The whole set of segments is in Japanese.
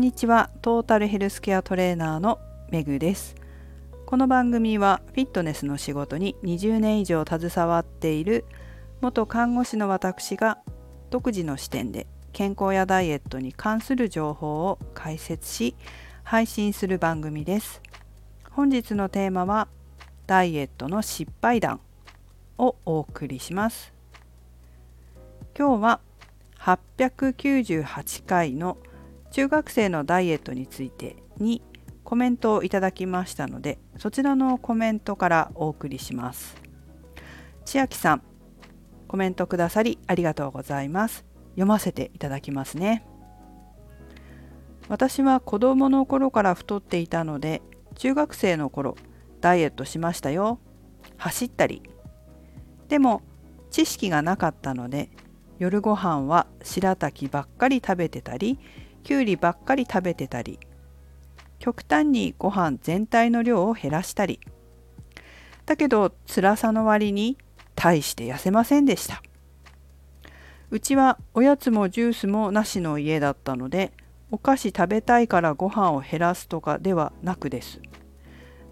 んにちは。トータルヘルスケアトレーナーのめぐです。この番組はフィットネスの仕事に20年以上携わっている元看護師の私が独自の視点で健康やダイエットに関する情報を解説し配信する番組です。本日のテーマはダイエットの失敗談をお送りします。今日は898回の中学生のダイエットについてにコメントをいただきましたのでそちらのコメントからお送りします。千秋さんコメントくださりありがとうございます。読ませていただきますね。私は子供の頃から太っていたので中学生の頃ダイエットしましたよ。走ったり。でも知識がなかったので夜ご飯は白滝ばっかり食べてたりきゅうりばっかり食べてたり極端にご飯全体の量を減らしたり。だけど辛さの割に大して痩せませんでした。うちはおやつもジュースもなしの家だったのでお菓子食べたいからご飯を減らすとかではなくです。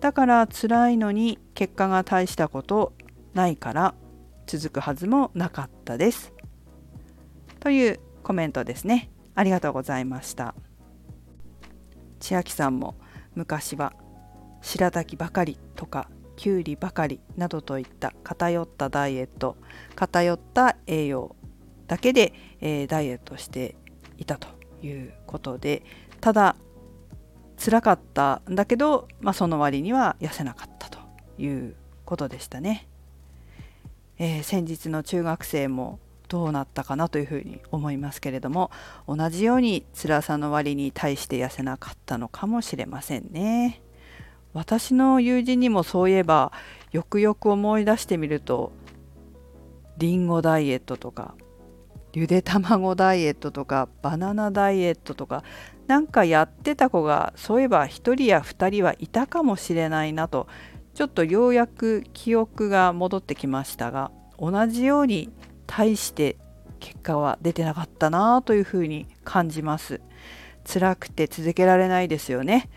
だから辛いのに結果が大したことないから続くはずもなかったです。というコメントですね。ありがとうございました。千秋さんも昔は白滝ばかりとかきゅうりばかりなどといった偏ったダイエット偏った栄養だけで、えー、ダイエットしていたということでただ辛かったんだけど、まあ、その割には痩せなかったということでしたね。えー、先日の中学生もどうなったかなというふうに思いますけれども同じように辛さの割に対して痩せなかったのかもしれませんね。私の友人にもそういえばよくよく思い出してみるとりんごダイエットとかゆで卵ダイエットとかバナナダイエットとかなんかやってた子がそういえば1人や2人はいたかもしれないなとちょっとようやく記憶が戻ってきましたが同じように大して結果は出てなかったなというふうに感じます。辛くて続けられないですよね。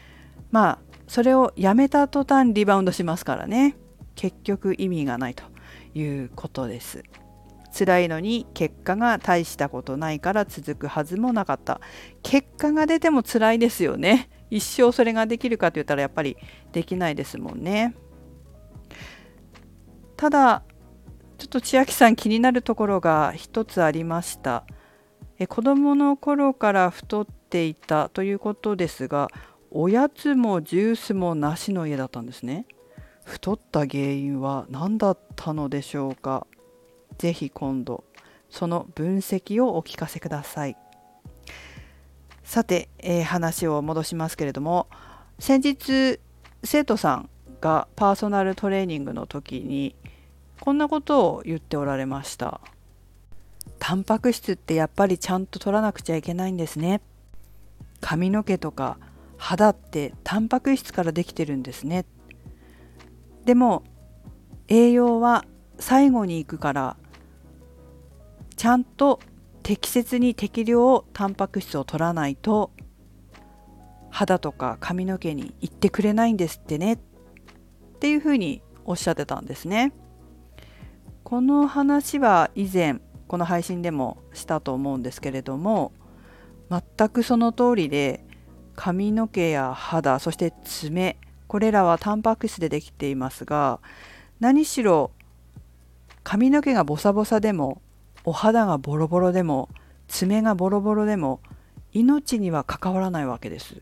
まあそれをやめた途端リバウンドしますからね。結局意味がないということです。辛いのに結果が大したことないから続くはずもなかった。結果が出ても辛いですよね。一生それができるかと言ったらやっぱりできないですもんね。ただちょっと千秋さん気になるところが一つありました。え子供の頃から太っていたということですがおやつもジュースもなしの家だったんですね。太った原因は何だったのでしょうかぜひ今度その分析をお聞かせください。さて、えー、話を戻しますけれども先日生徒さんがパーソナルトレーニングの時にこんなことを言っておられました。タンパク質ってやっぱりちゃんと取らなくちゃいけないんですね。髪の毛とか肌ってタンパク質からできてるんですね。でも栄養は最後に行くからちゃんと適切に適量タンパク質を取らないと肌とか髪の毛に行ってくれないんですってね。っていうふうにおっしゃってたんですね。この話は以前この配信でもしたと思うんですけれども全くその通りで髪の毛や肌そして爪これらはタンパク質でできていますが何しろ髪の毛がボサボサでもお肌がボロボロでも爪がボロボロでも命には関わらないわけです。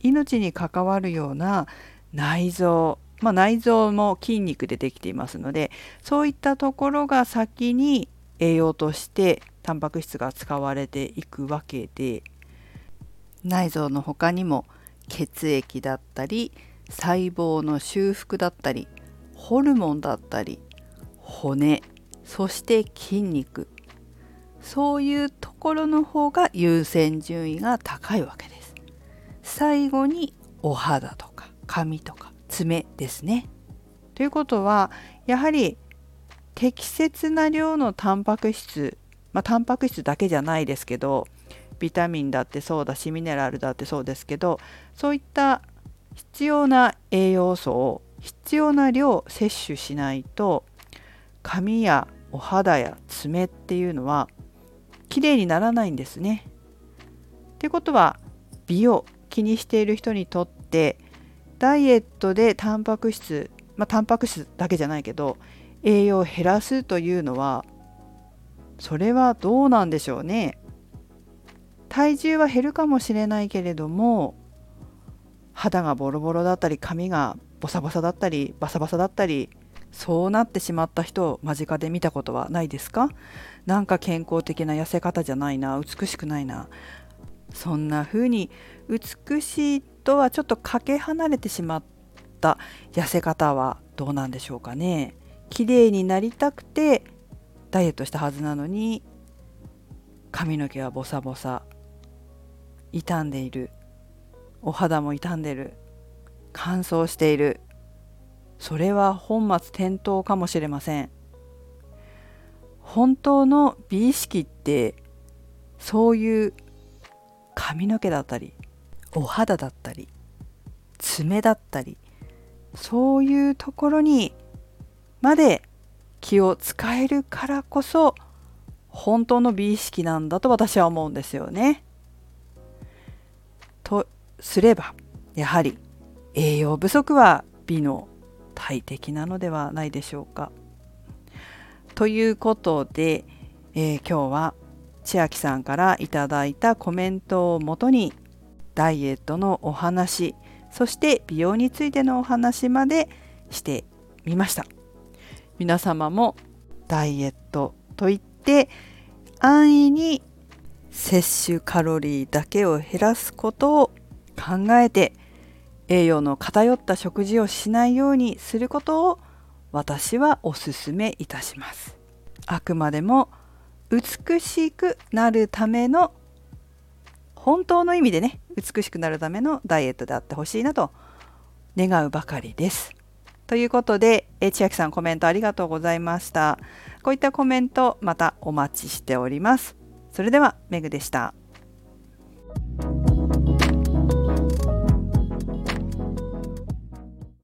命に関わるような内臓まあ、内臓も筋肉でできていますのでそういったところが先に栄養としてタンパク質が使われていくわけで内臓の他にも血液だったり細胞の修復だったりホルモンだったり骨そして筋肉そういうところの方が優先順位が高いわけです。最後にお肌とか髪とか。爪ですね。ということはやはり適切な量のタンパク質まあタンパク質だけじゃないですけどビタミンだってそうだしミネラルだってそうですけどそういった必要な栄養素を必要な量摂取しないと髪やお肌や爪っていうのはきれいにならないんですね。ってことは美を気にしている人にとってダイエットでタンパク質まあタンパク質だけじゃないけど栄養を減らすというのはそれはどうなんでしょうね。体重は減るかもしれないけれども肌がボロボロだったり髪がボサボサだったりバサバサだったりそうなってしまった人を間近で見たことはないですか？なんか健康的な痩せ方じゃないな美しくないなそんな風に美しいとはちょっとかけ離れてしまった痩せ方はどうなんでしょうかね。綺麗になりたくてダイエットしたはずなのに髪の毛はボサボサ傷んでいるお肌も傷んでる乾燥している。それは本末転倒かもしれません。本当の美意識ってそういう髪の毛だったりお肌だったり爪だったりそういうところにまで気を使えるからこそ本当の美意識なんだと私は思うんですよね。とすればやはり栄養不足は美の大敵なのではないでしょうか。ということで、えー、今日は千秋さんからいただいたコメントをもとにダイエットのお話そして美容についてのお話までしてみました皆様もダイエットといって安易に摂取カロリーだけを減らすことを考えて栄養の偏った食事をしないようにすることを私はお勧めいたします。あくまでも美しくなるための本当の意味でね美しくなるためのダイエットであってほしいなと願うばかりです。ということで、え千秋さんコメントありがとうございました。こういったコメントまたお待ちしております。それではメグでした。